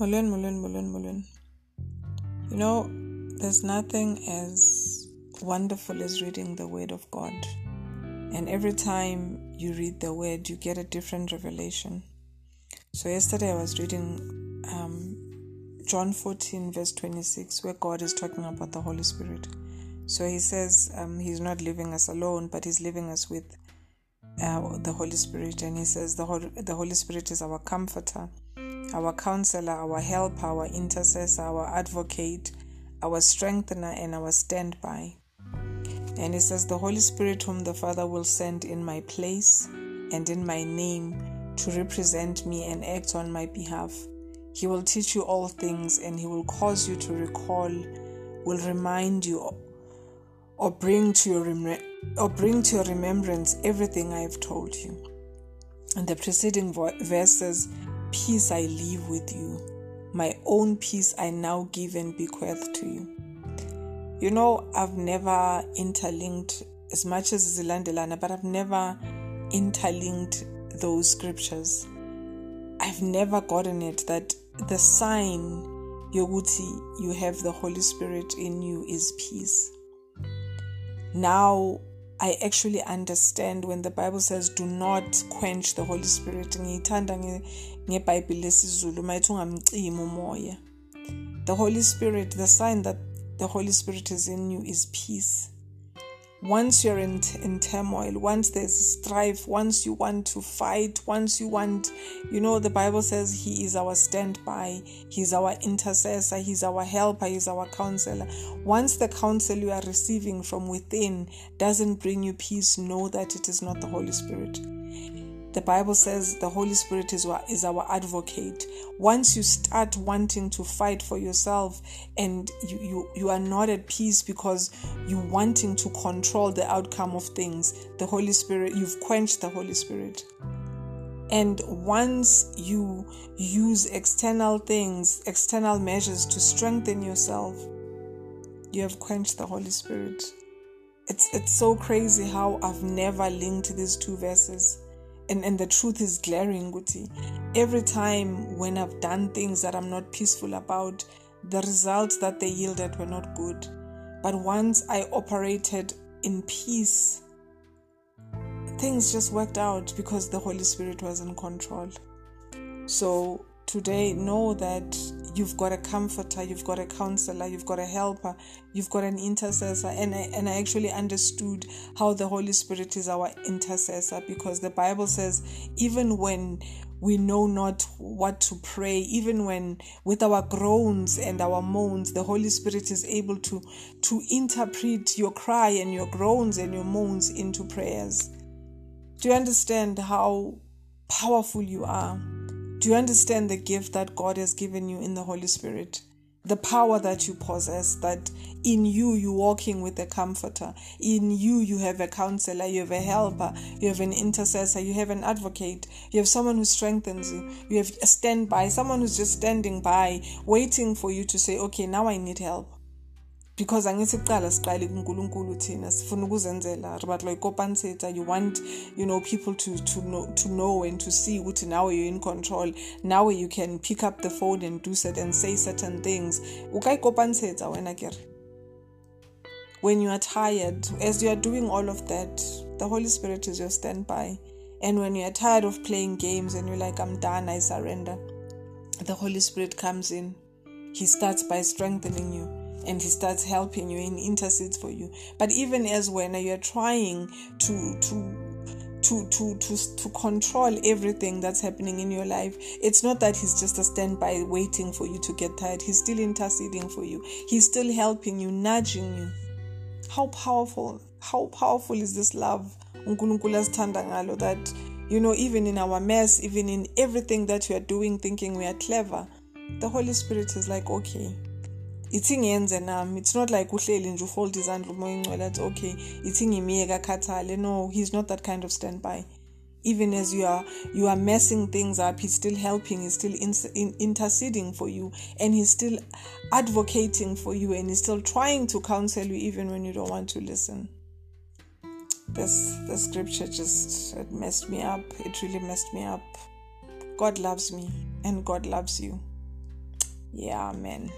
Mullen, Mullen, Mullen, Mullen. You know, there's nothing as wonderful as reading the Word of God. And every time you read the Word, you get a different revelation. So, yesterday I was reading um, John 14, verse 26, where God is talking about the Holy Spirit. So, He says um, He's not leaving us alone, but He's leaving us with uh, the Holy Spirit. And He says the Holy, the Holy Spirit is our comforter our counselor, our helper, our intercessor, our advocate, our strengthener, and our standby. And it says, The Holy Spirit, whom the Father will send in my place and in my name to represent me and act on my behalf. He will teach you all things and he will cause you to recall, will remind you or bring to your rem- or bring to your remembrance everything I have told you. And the preceding verses Peace I leave with you. My own peace I now give and bequeath to you. You know, I've never interlinked as much as Zilandelana, but I've never interlinked those scriptures. I've never gotten it that the sign Yoguti, you have the Holy Spirit in you is peace. Now I actually understand when the Bible says do not quench the Holy Spirit. The Holy Spirit, the sign that the Holy Spirit is in you is peace once you're in, in turmoil, once there's strife, once you want to fight, once you want, you know, the Bible says He is our standby, He's our intercessor, He's our helper, He's our counselor. Once the counsel you are receiving from within doesn't bring you peace, know that it is not the Holy Spirit. The Bible says the Holy Spirit is, is our advocate. Once you start wanting to fight for yourself and you, you, you are not at peace because you wanting to control the outcome of things, the Holy Spirit, you've quenched the Holy Spirit. And once you use external things, external measures to strengthen yourself, you have quenched the Holy Spirit. It's, it's so crazy how I've never linked these two verses and, and the truth is glaring Guti. Every time when I've done things that I'm not peaceful about, the results that they yielded were not good. But once I operated in peace, things just worked out because the Holy Spirit was in control. So today, know that you've got a comforter, you've got a counselor, you've got a helper, you've got an intercessor. And I, and I actually understood how the Holy Spirit is our intercessor because the Bible says, even when we know not what to pray, even when with our groans and our moans, the Holy Spirit is able to, to interpret your cry and your groans and your moans into prayers. Do you understand how powerful you are? Do you understand the gift that God has given you in the Holy Spirit? The power that you possess, that in you you're walking with a comforter. In you you have a counselor, you have a helper, you have an intercessor, you have an advocate, you have someone who strengthens you, you have a standby, someone who's just standing by, waiting for you to say, okay, now I need help because angithi kuqala siqale kuNkulunkulu thina sifuna ukuzenzela but like compensate you want you know people to to know to know and to see ukuthi now you're in control. Now you can pick up the phone and do certain say certain things. Ukayikompensate wena kere? When you are tired as you are doing all of that the holy spirit is your standby. And when you are tired of playing games and you're like i'm done i surrender the holy spirit comes in. He starts by strengthening you and he starts helping you and intercedes for you but even as when you're trying to to to, to, to, to control everything that's happening in your life. It's not that he's just a standby waiting for you to get tired. He's still interceding for you. He's still helping you, nudging you. How powerful, how powerful is this love? That, you know, even in our mess, even in everything that we are doing, thinking we are clever, the Holy Spirit is like, okay, ithi ngiyenze nami it's not like uhleli nje ufold izandla umoya ingcwele athi okay ithi ngimiyeke akhathale no he's not that kind of standby. Even as you are you are messing things up he's still helping he's still in, in, interceding for you and he's still advocating for you and he's still trying to counsel you even when you don't want to listen. This the scripture just it messed me up. It really messed me up. God loves me and god loves you. Yeah, man.